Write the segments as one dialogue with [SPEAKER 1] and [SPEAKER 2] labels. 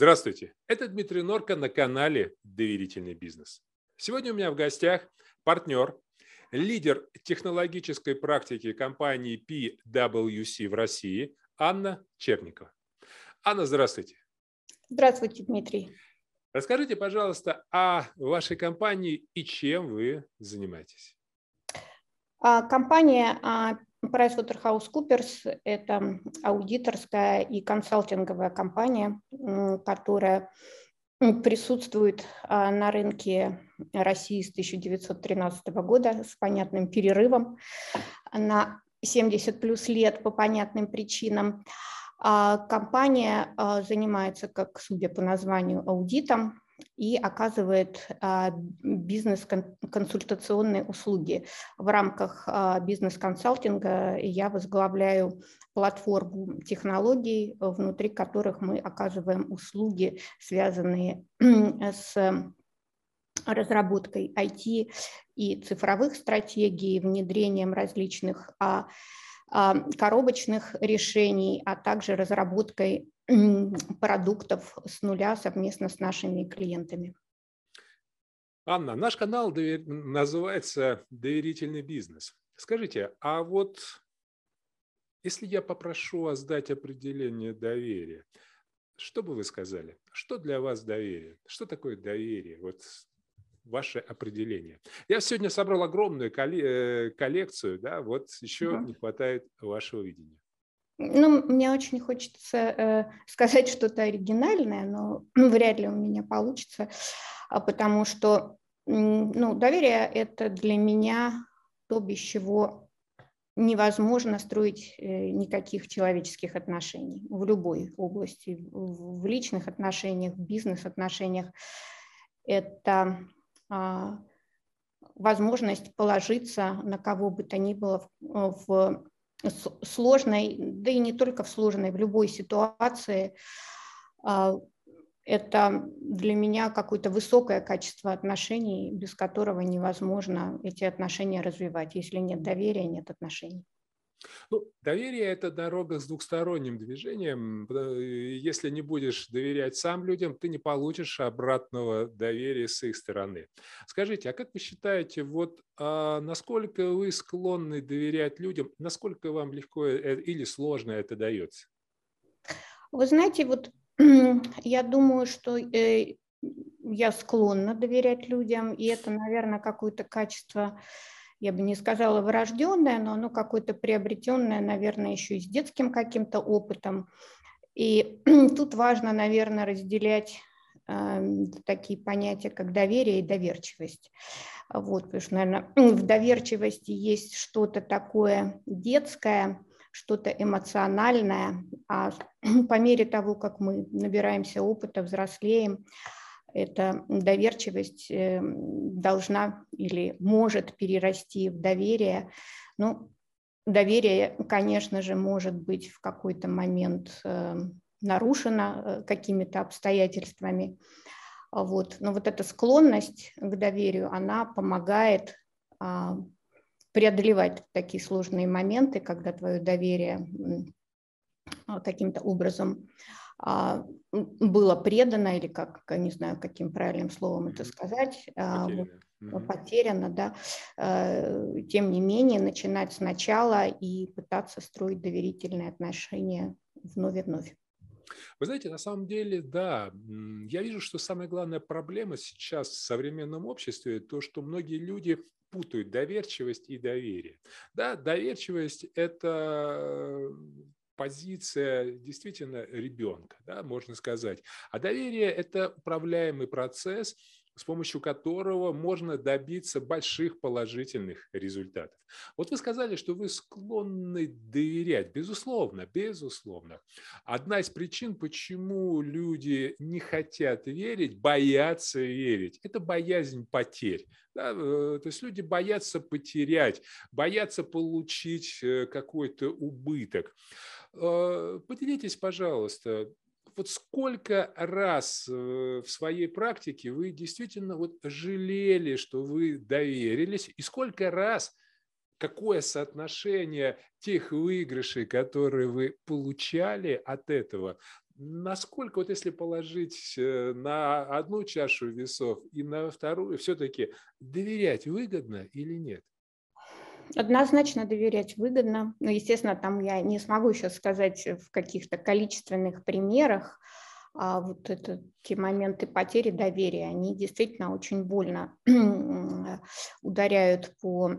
[SPEAKER 1] Здравствуйте, это Дмитрий Норка на канале «Доверительный бизнес». Сегодня у меня в гостях партнер, лидер технологической практики компании PwC в России Анна Черникова. Анна, здравствуйте.
[SPEAKER 2] Здравствуйте, Дмитрий.
[SPEAKER 1] Расскажите, пожалуйста, о вашей компании и чем вы занимаетесь.
[SPEAKER 2] А, компания а, PricewaterhouseCoopers – это аудиторская и консалтинговая компания, которая присутствует а, на рынке России с 1913 года с понятным перерывом на 70 плюс лет по понятным причинам. Компания занимается, как судя по названию, аудитом, и оказывает а, бизнес-консультационные услуги. В рамках а, бизнес-консалтинга я возглавляю платформу технологий, внутри которых мы оказываем услуги, связанные с разработкой IT и цифровых стратегий, внедрением различных а, коробочных решений, а также разработкой продуктов с нуля совместно с нашими клиентами.
[SPEAKER 1] Анна, наш канал называется «Доверительный бизнес». Скажите, а вот если я попрошу вас дать определение доверия, что бы вы сказали? Что для вас доверие? Что такое доверие? Вот ваше определение. Я сегодня собрал огромную э, коллекцию, да, вот еще угу. не хватает вашего видения.
[SPEAKER 2] Ну, мне очень хочется э, сказать что-то оригинальное, но вряд ли у меня получится, а потому что ну, доверие – это для меня то, без чего невозможно строить э, никаких человеческих отношений в любой области, в личных отношениях, в бизнес-отношениях. Это а, возможность положиться на кого бы то ни было в, сложной, да и не только в сложной, в любой ситуации, а, это для меня какое-то высокое качество отношений, без которого невозможно эти отношения развивать. Если нет доверия, нет отношений.
[SPEAKER 1] Ну, доверие – это дорога с двухсторонним движением. Если не будешь доверять сам людям, ты не получишь обратного доверия с их стороны. Скажите, а как вы считаете, вот а насколько вы склонны доверять людям, насколько вам легко э, или сложно это дается?
[SPEAKER 2] Вы знаете, вот я думаю, что э, я склонна доверять людям, и это, наверное, какое-то качество я бы не сказала врожденное, но оно какое-то приобретенное, наверное, еще и с детским каким-то опытом. И тут важно, наверное, разделять э, такие понятия, как доверие и доверчивость. Вот, потому что, наверное, в доверчивости есть что-то такое детское, что-то эмоциональное, а по мере того, как мы набираемся опыта, взрослеем, эта доверчивость эм, должна или может перерасти в доверие. Ну, доверие, конечно же, может быть в какой-то момент эм, нарушено э, какими-то обстоятельствами. Вот. Но вот эта склонность к доверию, она помогает а, преодолевать такие сложные моменты, когда твое доверие каким-то образом а, было предано или как, не знаю, каким правильным словом это сказать, а, потеряно, вот, потеряно да, э, тем не менее начинать сначала и пытаться строить доверительные отношения вновь и вновь.
[SPEAKER 1] Вы знаете, на самом деле, да, я вижу, что самая главная проблема сейчас в современном обществе то, что многие люди путают доверчивость и доверие. Да, доверчивость – это позиция действительно ребенка, да, можно сказать. А доверие – это управляемый процесс, с помощью которого можно добиться больших положительных результатов. Вот вы сказали, что вы склонны доверять. Безусловно, безусловно. Одна из причин, почему люди не хотят верить, боятся верить, это боязнь потерь. Да? Э, то есть люди боятся потерять, боятся получить э, какой-то убыток. Э, поделитесь, пожалуйста, вот сколько раз э, в своей практике вы действительно вот жалели, что вы доверились, и сколько раз, какое соотношение тех выигрышей, которые вы получали от этого, насколько вот если положить э, на одну чашу весов и на вторую, все-таки доверять выгодно или нет?
[SPEAKER 2] Однозначно доверять выгодно. Но, естественно, там я не смогу сейчас сказать в каких-то количественных примерах, а вот это, те моменты потери доверия, они действительно очень больно ударяют по,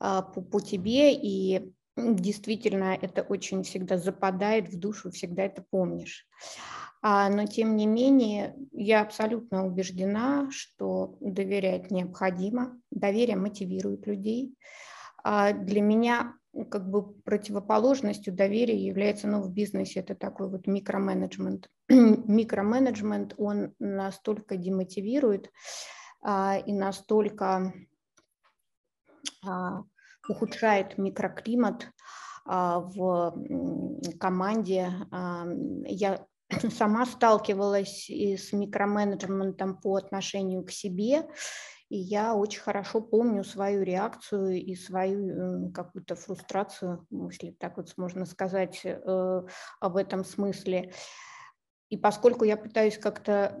[SPEAKER 2] а, по, по тебе, и действительно это очень всегда западает в душу, всегда это помнишь. А, но тем не менее, я абсолютно убеждена, что доверять необходимо. Доверие мотивирует людей. А для меня как бы противоположностью доверия является, ну, в бизнесе это такой вот микроменеджмент. микроменеджмент, он настолько демотивирует а, и настолько а, ухудшает микроклимат а, в команде. А, я сама сталкивалась и с микроменеджментом по отношению к себе, и я очень хорошо помню свою реакцию и свою какую-то фрустрацию, если так вот можно сказать, э, об этом смысле. И поскольку я пытаюсь как-то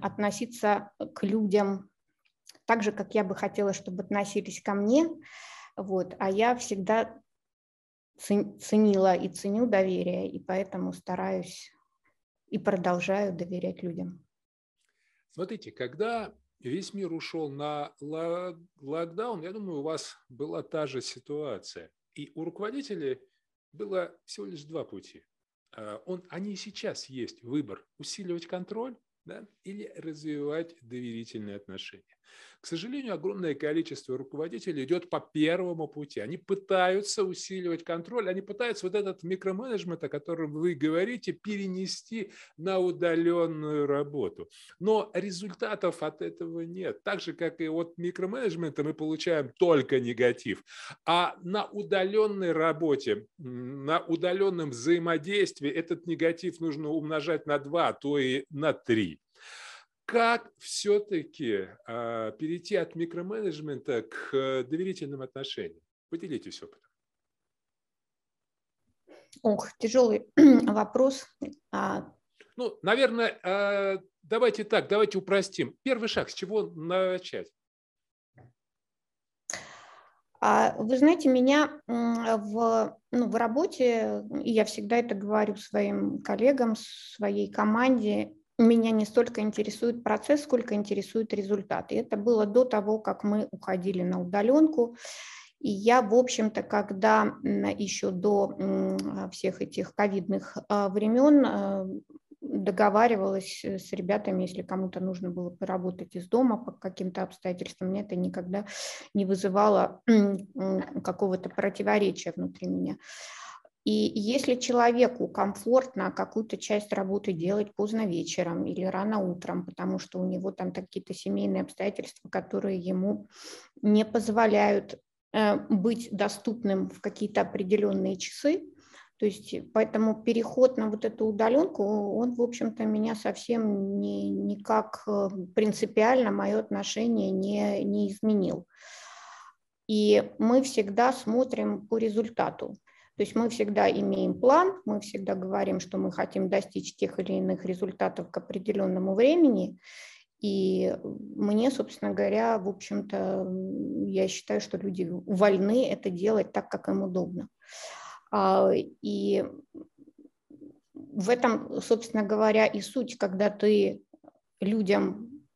[SPEAKER 2] относиться к людям так же, как я бы хотела, чтобы относились ко мне, вот, а я всегда ценила и ценю доверие, и поэтому стараюсь и продолжаю доверять людям.
[SPEAKER 1] Смотрите, когда весь мир ушел на локдаун, я думаю, у вас была та же ситуация. И у руководителей было всего лишь два пути. А, он, они и сейчас есть выбор усиливать контроль да, или развивать доверительные отношения. К сожалению, огромное количество руководителей идет по первому пути. Они пытаются усиливать контроль, они пытаются вот этот микроменеджмент, о котором вы говорите, перенести на удаленную работу. Но результатов от этого нет. Так же, как и от микроменеджмента мы получаем только негатив. А на удаленной работе, на удаленном взаимодействии этот негатив нужно умножать на два, а то и на три как все-таки а, перейти от микроменеджмента к э, доверительным отношениям? Поделитесь опытом.
[SPEAKER 2] Ох, тяжелый вопрос. А
[SPEAKER 1] ну, наверное, а, давайте так, давайте упростим. Первый шаг, с чего начать?
[SPEAKER 2] Вы знаете, меня в, ну, в работе, и я всегда это говорю своим коллегам, своей команде, меня не столько интересует процесс, сколько интересует результат. И это было до того, как мы уходили на удаленку. И я, в общем-то, когда еще до всех этих ковидных а, времен а, договаривалась с ребятами, если кому-то нужно было поработать из дома по каким-то обстоятельствам, мне это никогда не вызывало какого-то противоречия внутри меня. И если человеку комфортно какую-то часть работы делать поздно вечером или рано утром, потому что у него там какие-то семейные обстоятельства, которые ему не позволяют э, быть доступным в какие-то определенные часы, то есть поэтому переход на вот эту удаленку, он, в общем-то, меня совсем не, никак э, принципиально мое отношение не, не изменил. И мы всегда смотрим по результату. То есть мы всегда имеем план, мы всегда говорим, что мы хотим достичь тех или иных результатов к определенному времени. И мне, собственно говоря, в общем-то, я считаю, что люди вольны это делать так, как им удобно. А, и в этом, собственно говоря, и суть, когда ты людям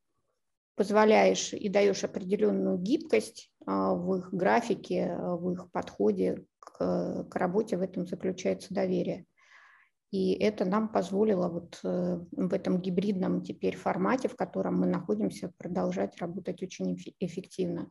[SPEAKER 2] позволяешь и даешь определенную гибкость а, в их графике, в их подходе к, к работе в этом заключается доверие. И это нам позволило вот э, в этом гибридном теперь формате, в котором мы находимся, продолжать работать очень эффективно.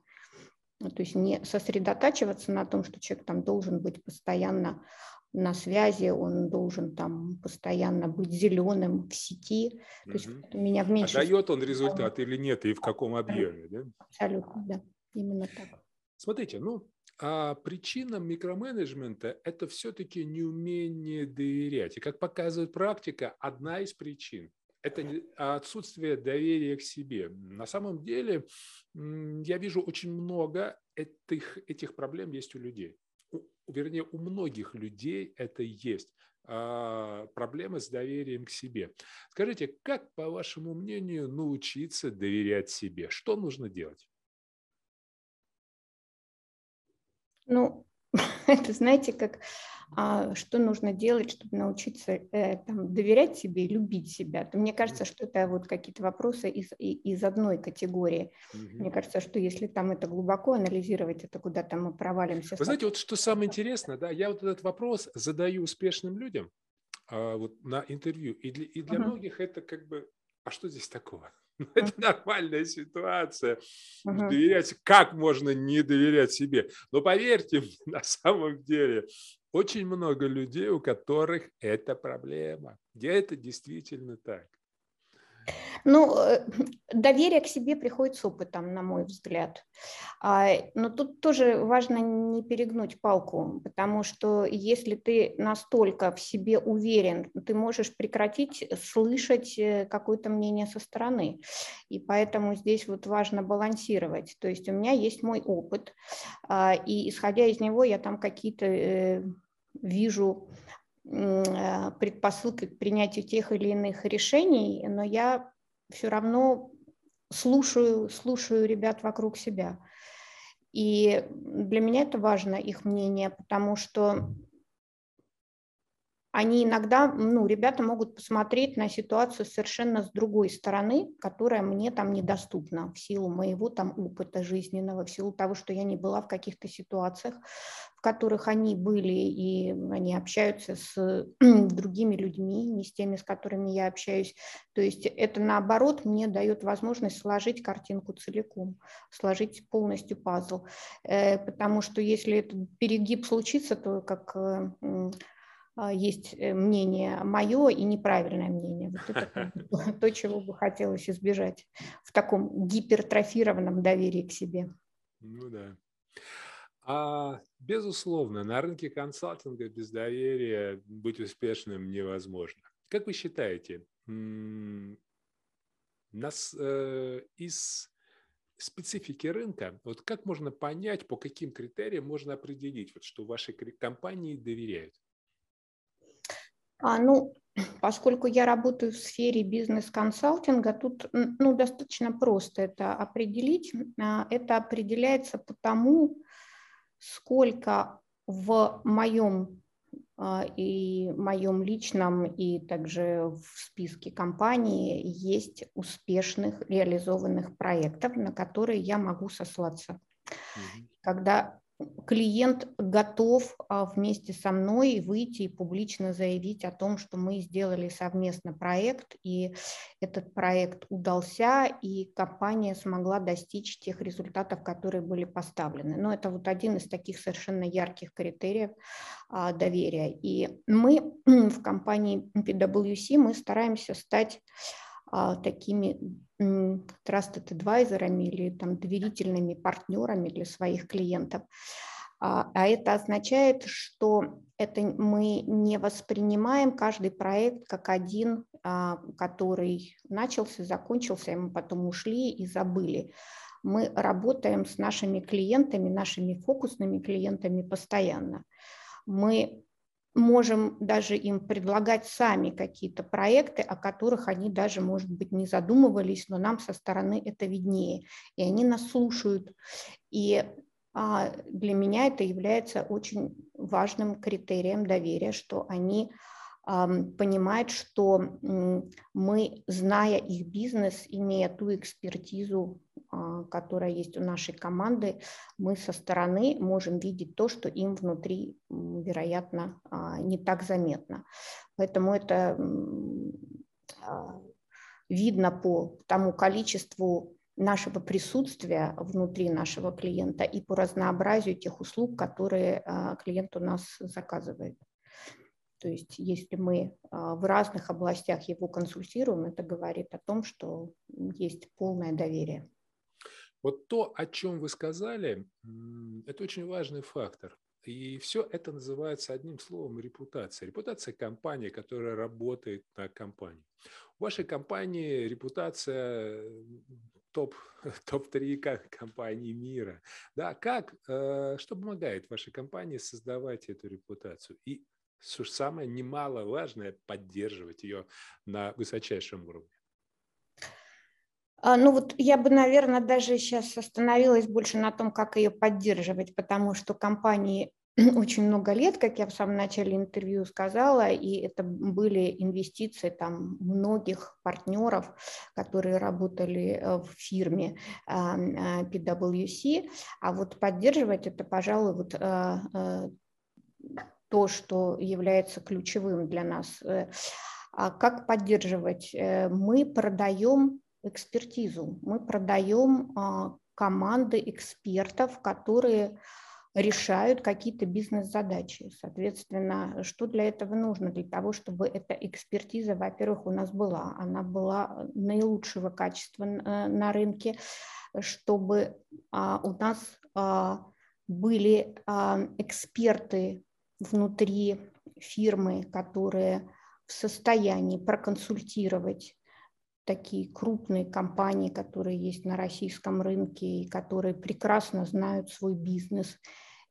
[SPEAKER 2] Ну, то есть не сосредотачиваться на том, что человек там должен быть постоянно на связи, он должен там постоянно быть зеленым в сети.
[SPEAKER 1] То есть угу. меня в меньшей... А дает он результат или нет, и в каком объеме? Да?
[SPEAKER 2] Абсолютно, да. Именно так.
[SPEAKER 1] Смотрите, ну, а причина микроменеджмента – это все-таки неумение доверять. И как показывает практика, одна из причин – это отсутствие доверия к себе. На самом деле я вижу очень много этих, этих проблем есть у людей. У, вернее, у многих людей это есть. а, проблемы с доверием к себе. Скажите, как, по вашему мнению, научиться доверять себе? Что нужно делать?
[SPEAKER 2] Ну, это знаете, как а, что нужно делать, чтобы научиться э, там, доверять себе и любить себя. То мне кажется, что это вот какие-то вопросы из, из одной категории. Угу. Мне кажется, что если там это глубоко анализировать, это куда-то мы провалимся.
[SPEAKER 1] Вы знаете, вот что самое интересное, да, я вот этот вопрос задаю успешным людям а, вот на интервью, и для, и для угу. многих это как бы, а что здесь такого? Это нормальная ситуация. Угу. Доверять, как можно не доверять себе? Но поверьте на самом деле, очень много людей, у которых это проблема. Где это действительно так?
[SPEAKER 2] Ну, э, доверие к себе приходит с опытом, на мой взгляд. А, но тут тоже важно не перегнуть палку, потому что если ты настолько в себе уверен, ты можешь прекратить слышать э, какое-то мнение со стороны. И поэтому здесь вот важно балансировать. То есть у меня есть мой опыт, а, и исходя из него я там какие-то э, вижу предпосылки к принятию тех или иных решений, но я все равно слушаю, слушаю ребят вокруг себя. И для меня это важно, их мнение, потому что они иногда, ну, ребята могут посмотреть на ситуацию совершенно с другой стороны, которая мне там недоступна в силу моего там опыта жизненного, в силу того, что я не была в каких-то ситуациях, в которых они были, и они общаются с другими людьми, не с теми, с которыми я общаюсь. То есть это, наоборот, мне дает возможность сложить картинку целиком, сложить полностью пазл. Э, потому что если этот перегиб случится, то как э, есть э, мнение мое и неправильное мнение. Вот это то, чего бы хотелось избежать в таком гипертрофированном доверии к себе.
[SPEAKER 1] Ну да. А, безусловно, на рынке консалтинга без доверия быть успешным невозможно. Как вы считаете, нас э, из специфики рынка, вот как можно понять, по каким критериям можно определить, вот, что вашей компании доверяют?
[SPEAKER 2] А, ну, поскольку я работаю в сфере бизнес-консалтинга, тут ну, достаточно просто это определить. А, это определяется по тому, сколько в моем а, и моем личном, и также в списке компании есть успешных реализованных проектов, на которые я могу сослаться. Угу. Когда клиент готов а, вместе со мной выйти и публично заявить о том, что мы сделали совместно проект, и этот проект удался, и компания смогла достичь тех результатов, которые были поставлены. Но это вот один из таких совершенно ярких критериев а, доверия. И мы в компании PwC мы стараемся стать такими trusted advisor или там, доверительными партнерами для своих клиентов. А, а это означает, что это мы не воспринимаем каждый проект как один, а, который начался, закончился, и мы потом ушли и забыли. Мы работаем с нашими клиентами, нашими фокусными клиентами постоянно. Мы можем даже им предлагать сами какие-то проекты, о которых они даже, может быть, не задумывались, но нам со стороны это виднее. И они нас слушают. И а, для меня это является очень важным критерием доверия, что они понимают, что мы, зная их бизнес, имея ту экспертизу, которая есть у нашей команды, мы со стороны можем видеть то, что им внутри, вероятно, а, не так заметно. Поэтому это а, видно по тому количеству нашего присутствия внутри нашего клиента и по разнообразию тех услуг, которые клиент у нас заказывает. То есть если мы в разных областях его консультируем, это говорит о том, что есть полное доверие.
[SPEAKER 1] Вот то, о чем вы сказали, это очень важный фактор. И все это называется одним словом репутация. Репутация компании, которая работает на компании. У вашей компании репутация топ, топ-3 компаний мира. Да, как, э, что помогает вашей компании создавать эту репутацию? И самое немаловажное – поддерживать ее на высочайшем уровне.
[SPEAKER 2] А, ну вот я бы, наверное, даже сейчас остановилась больше на том, как ее поддерживать, потому что компании очень много лет, как я в самом начале интервью сказала, и это были инвестиции там многих партнеров, которые работали э, в фирме а, PwC, а вот поддерживать это, пожалуй, вот э, то, что является ключевым для нас. Э, а как поддерживать? Мы продаем экспертизу, мы продаем команды экспертов, которые решают какие-то бизнес-задачи. Соответственно, что для этого нужно? Для того, чтобы эта экспертиза, во-первых, у нас была. Она была наилучшего качества э, на рынке, чтобы а, у нас а, были а, эксперты внутри фирмы, которые в состоянии проконсультировать такие крупные компании, которые есть на российском рынке и которые прекрасно знают свой бизнес.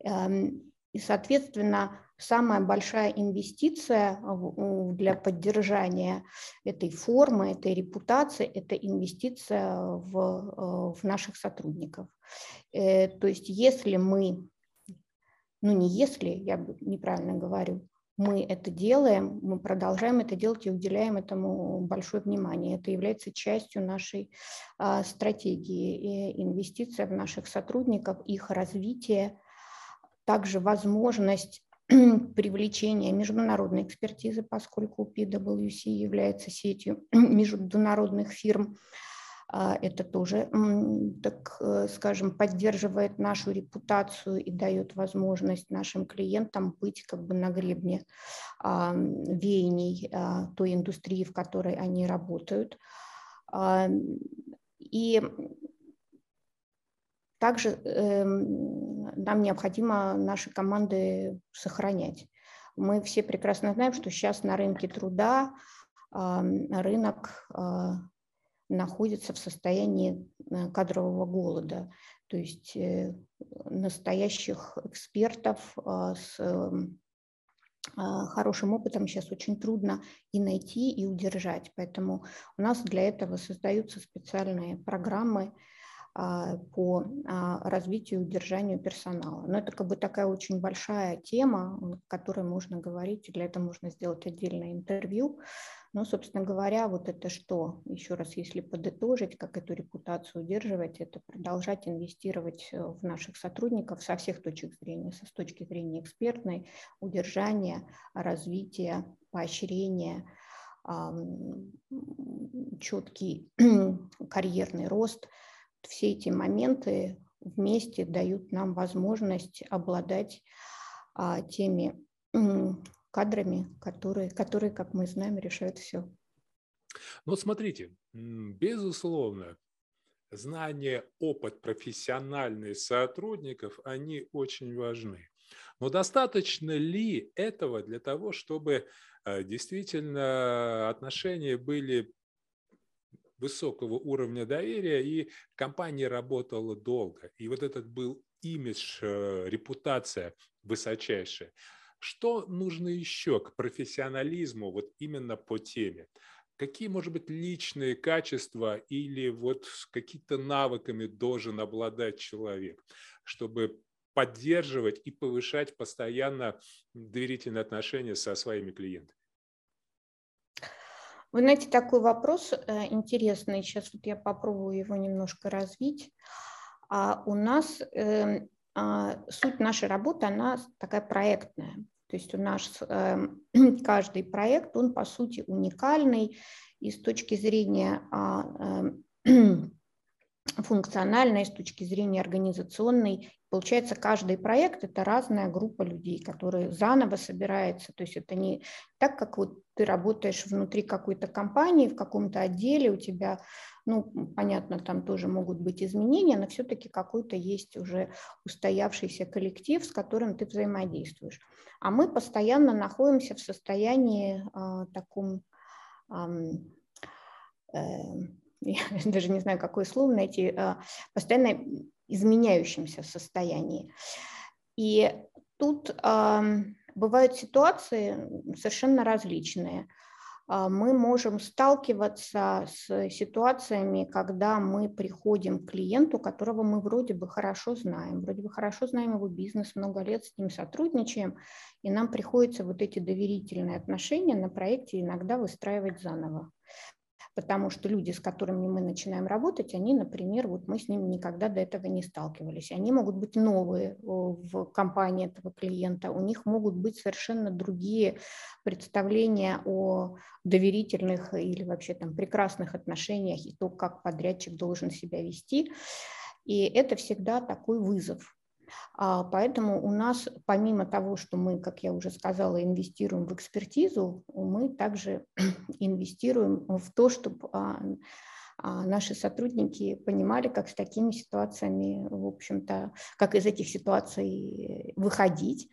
[SPEAKER 2] Эм, и, соответственно, самая большая инвестиция для поддержания этой формы, этой репутации, это инвестиция в, э, в наших сотрудников. Э, то есть если мы, ну не если, я неправильно говорю, мы это делаем, мы продолжаем это делать и уделяем этому большое внимание. Это является частью нашей а, стратегии. И инвестиция в наших сотрудников, их развитие, также возможность привлечения международной экспертизы, поскольку PwC является сетью международных фирм, это тоже, так э, скажем, поддерживает нашу репутацию и дает возможность нашим клиентам быть как бы на гребне а, веяний а, той индустрии, в которой они работают. И также эм, нам необходимо наши команды сохранять. Мы все прекрасно знаем, что сейчас на рынке труда рынок находится в состоянии э, кадрового голода, то есть э, настоящих экспертов а, с эм, а, хорошим опытом сейчас очень трудно и найти, и удержать. Поэтому у нас для этого создаются специальные программы а, по развитию и удержанию персонала. Но это как бы такая очень большая тема, о которой можно говорить, и для этого можно сделать отдельное интервью. Но, собственно говоря, вот это что, еще раз, если подытожить, как эту репутацию удерживать, это продолжать инвестировать э, в наших сотрудников со всех точек зрения, с точки зрения экспертной, удержания, развития, поощрения, четкий карьерный рост. Все эти моменты вместе дают нам возможность обладать а, теми кадрами, которые, которые, как мы знаем, решают все.
[SPEAKER 1] Ну, смотрите, безусловно, знание, опыт профессиональных сотрудников, они очень важны. Но достаточно ли этого для того, чтобы э, действительно отношения были высокого уровня доверия, и компания работала долго. И вот этот был имидж, э, репутация высочайшая. Что нужно еще к профессионализму вот именно по теме? Какие, может быть, личные качества или вот какие-то навыками должен обладать человек, чтобы поддерживать и повышать постоянно доверительные отношения со своими клиентами?
[SPEAKER 2] Вы знаете, такой вопрос э, интересный. Сейчас вот я попробую его немножко развить. А у нас эм, суть нашей работы, она такая проектная. То есть у нас эм, каждый проект, он по сути уникальный и с точки зрения а, эм, функциональной, с точки зрения организационной. Получается, каждый проект – это разная группа людей, которые заново собираются. То есть это не так, как вот ты работаешь внутри какой-то компании, в каком-то отделе, у тебя, ну, понятно, там тоже могут быть изменения, но все-таки какой-то есть уже устоявшийся коллектив, с которым ты взаимодействуешь. А мы постоянно находимся в состоянии э, таком э, я даже не знаю, какое слово найти, а, постоянно изменяющемся состоянии. И тут бывают ситуации совершенно различные. А, мы можем сталкиваться с ситуациями, когда мы приходим к клиенту, которого мы вроде бы хорошо знаем, вроде бы хорошо знаем его бизнес, много лет с ним сотрудничаем, и нам приходится вот эти доверительные отношения на проекте иногда выстраивать заново потому что люди, с которыми мы начинаем работать, они, например, вот мы с ними никогда до этого не сталкивались. Они могут быть новые в компании этого клиента, у них могут быть совершенно другие представления о доверительных или вообще там прекрасных отношениях и то, как подрядчик должен себя вести. И это всегда такой вызов поэтому у нас, помимо того, что мы, как я уже сказала, инвестируем в экспертизу, мы также инвестируем в то, чтобы а, а наши сотрудники понимали, как с такими ситуациями, в общем-то, как из этих ситуаций выходить,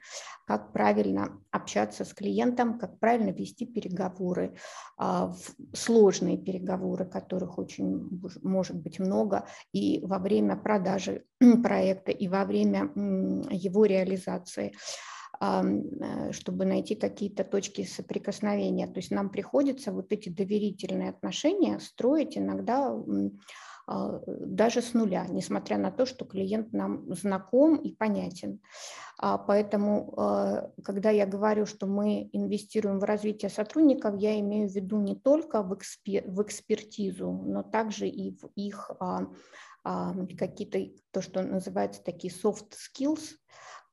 [SPEAKER 2] как правильно общаться с клиентом, как правильно вести переговоры, а, сложные переговоры, которых очень может быть много, и во время продажи проекта, и во время его реализации. Э, чтобы найти какие-то точки соприкосновения. То есть нам приходится вот эти доверительные отношения строить иногда а, даже с нуля, несмотря на то, что клиент нам знаком и понятен. А, поэтому, а, когда я говорю, что мы инвестируем в развитие сотрудников, я имею в виду не только в, экспер, в экспертизу, но также и в их какие-то, то, что называется такие soft skills,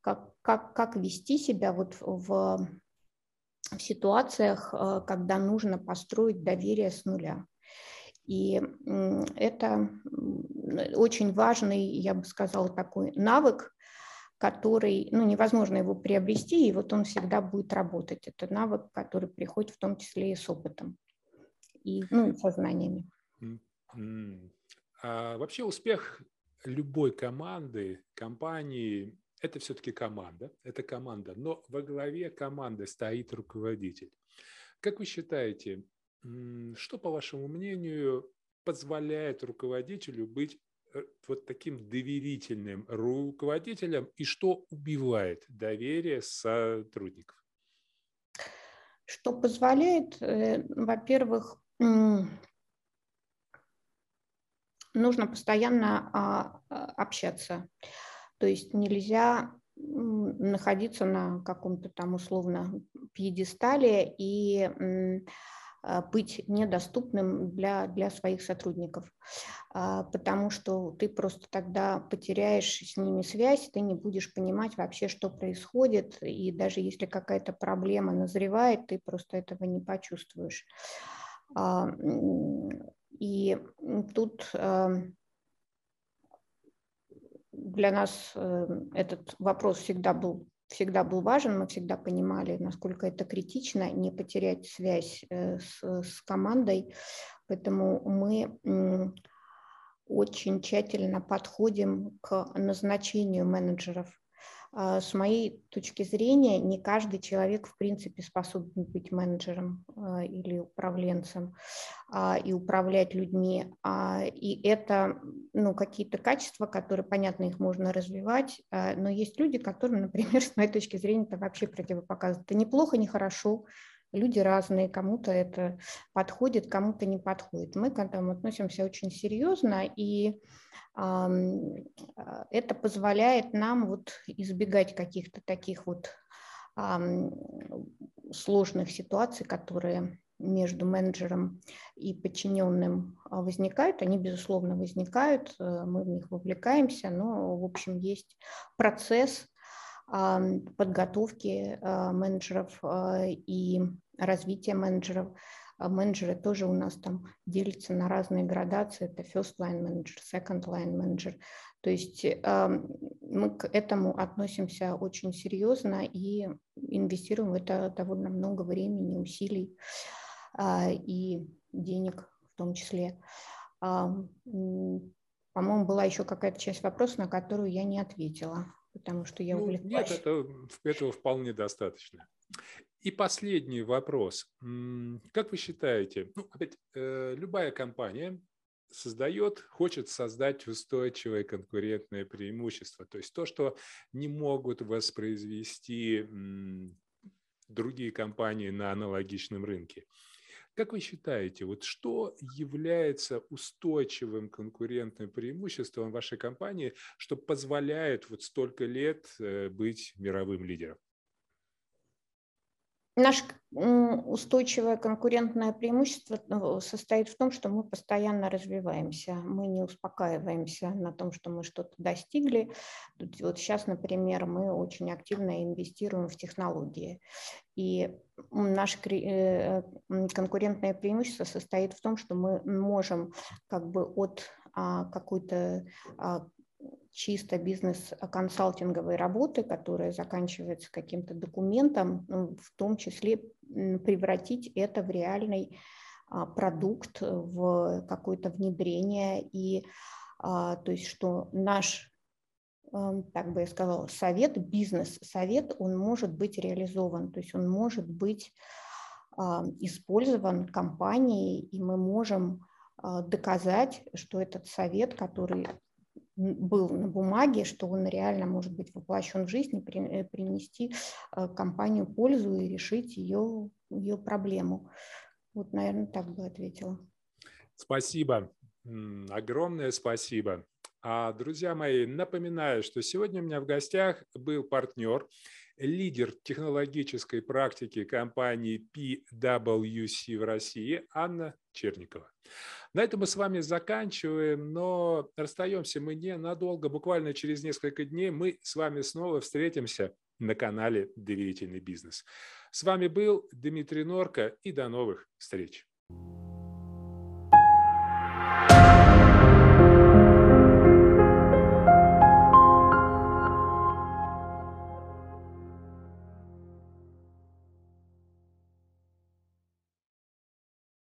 [SPEAKER 2] как, как, как вести себя вот в, в ситуациях, э, когда нужно построить доверие с нуля. И это очень важный, я бы сказала, такой навык, который, ну, невозможно его приобрести, и вот он всегда будет работать. Это навык, который приходит в том числе и с опытом, и, ну, и со знаниями.
[SPEAKER 1] А вообще успех любой команды, компании это все-таки команда, это команда, но во главе команды стоит руководитель. Как вы считаете, что, по вашему мнению, позволяет руководителю быть э, вот таким доверительным руководителем и что убивает доверие сотрудников?
[SPEAKER 2] Что позволяет, э, во-первых, нужно постоянно а, а, общаться. То есть нельзя находиться на каком-то там условно пьедестале и а, быть недоступным для, для своих сотрудников, а, потому что ты просто тогда потеряешь с ними связь, ты не будешь понимать вообще, что происходит, и даже если какая-то проблема назревает, ты просто этого не почувствуешь. А, и тут для нас э, этот вопрос всегда был, всегда был важен, мы всегда понимали, насколько это критично, не потерять связь э, с, с командой, поэтому мы очень тщательно подходим к назначению менеджеров с моей точки зрения, не каждый человек, в принципе, способен быть менеджером а, или управленцем а, и управлять людьми. И это ну, какие-то качества, которые, понятно, их можно развивать, но есть люди, которым, например, с моей точки зрения, это вообще противопоказано. Это неплохо, не хорошо, люди разные, кому-то это подходит, кому-то не подходит. Мы к этому относимся очень серьезно, и а, это позволяет нам вот избегать каких-то таких вот сложных ситуаций, которые между менеджером и подчиненным а, возникают. Они, безусловно, возникают, э, мы в них вовлекаемся, но, в общем, есть процесс подготовки а, менеджеров и развития менеджеров. А менеджеры тоже у нас там делятся на разные градации. Это first line manager, second line manager. То есть мы к этому относимся очень серьезно и инвестируем в это довольно много времени, усилий а, и денег в том числе. По-моему, была еще какая-то часть вопроса, на которую я не ответила, потому что я
[SPEAKER 1] ну,
[SPEAKER 2] увлеклась.
[SPEAKER 1] Нет, это, этого вполне достаточно. И последний вопрос. Как вы считаете, ну, опять, э, любая компания создает, хочет создать устойчивое конкурентное преимущество, то есть то, что не могут воспроизвести другие компании на аналогичном рынке. Как вы считаете, вот что является устойчивым конкурентным преимуществом вашей компании, что позволяет вот столько лет э, быть мировым лидером?
[SPEAKER 2] Наше устойчивое конкурентное преимущество ну, состоит в том, что мы постоянно развиваемся, мы не успокаиваемся на том, что мы что-то достигли. Вот сейчас, например, мы очень активно инвестируем в технологии. И наше э, конкурентное преимущество состоит в том, что мы можем как бы от а, какой-то а, чисто бизнес-консалтинговой работы, которая заканчивается каким-то документом, ну, в том числе превратить это в реальный а, продукт, в какое-то внедрение. И а, то есть, что наш эм, так бы я сказала, совет, бизнес-совет, он может быть реализован, то есть он может быть а, использован компанией, и мы можем доказать, что этот совет, который был на бумаге, что он реально может быть воплощен в жизнь и э, принести э, компанию пользу и решить ее, ее проблему. Вот, наверное, так бы ответила.
[SPEAKER 1] Спасибо. Огромное спасибо. А, друзья мои, напоминаю, что сегодня у меня в гостях был партнер, лидер технологической практики компании PwC в России Анна Черникова. На этом мы с вами заканчиваем, но расстаемся мы ненадолго, буквально через несколько дней мы с вами снова встретимся на канале «Доверительный бизнес». С вами был Дмитрий Норка и до новых встреч.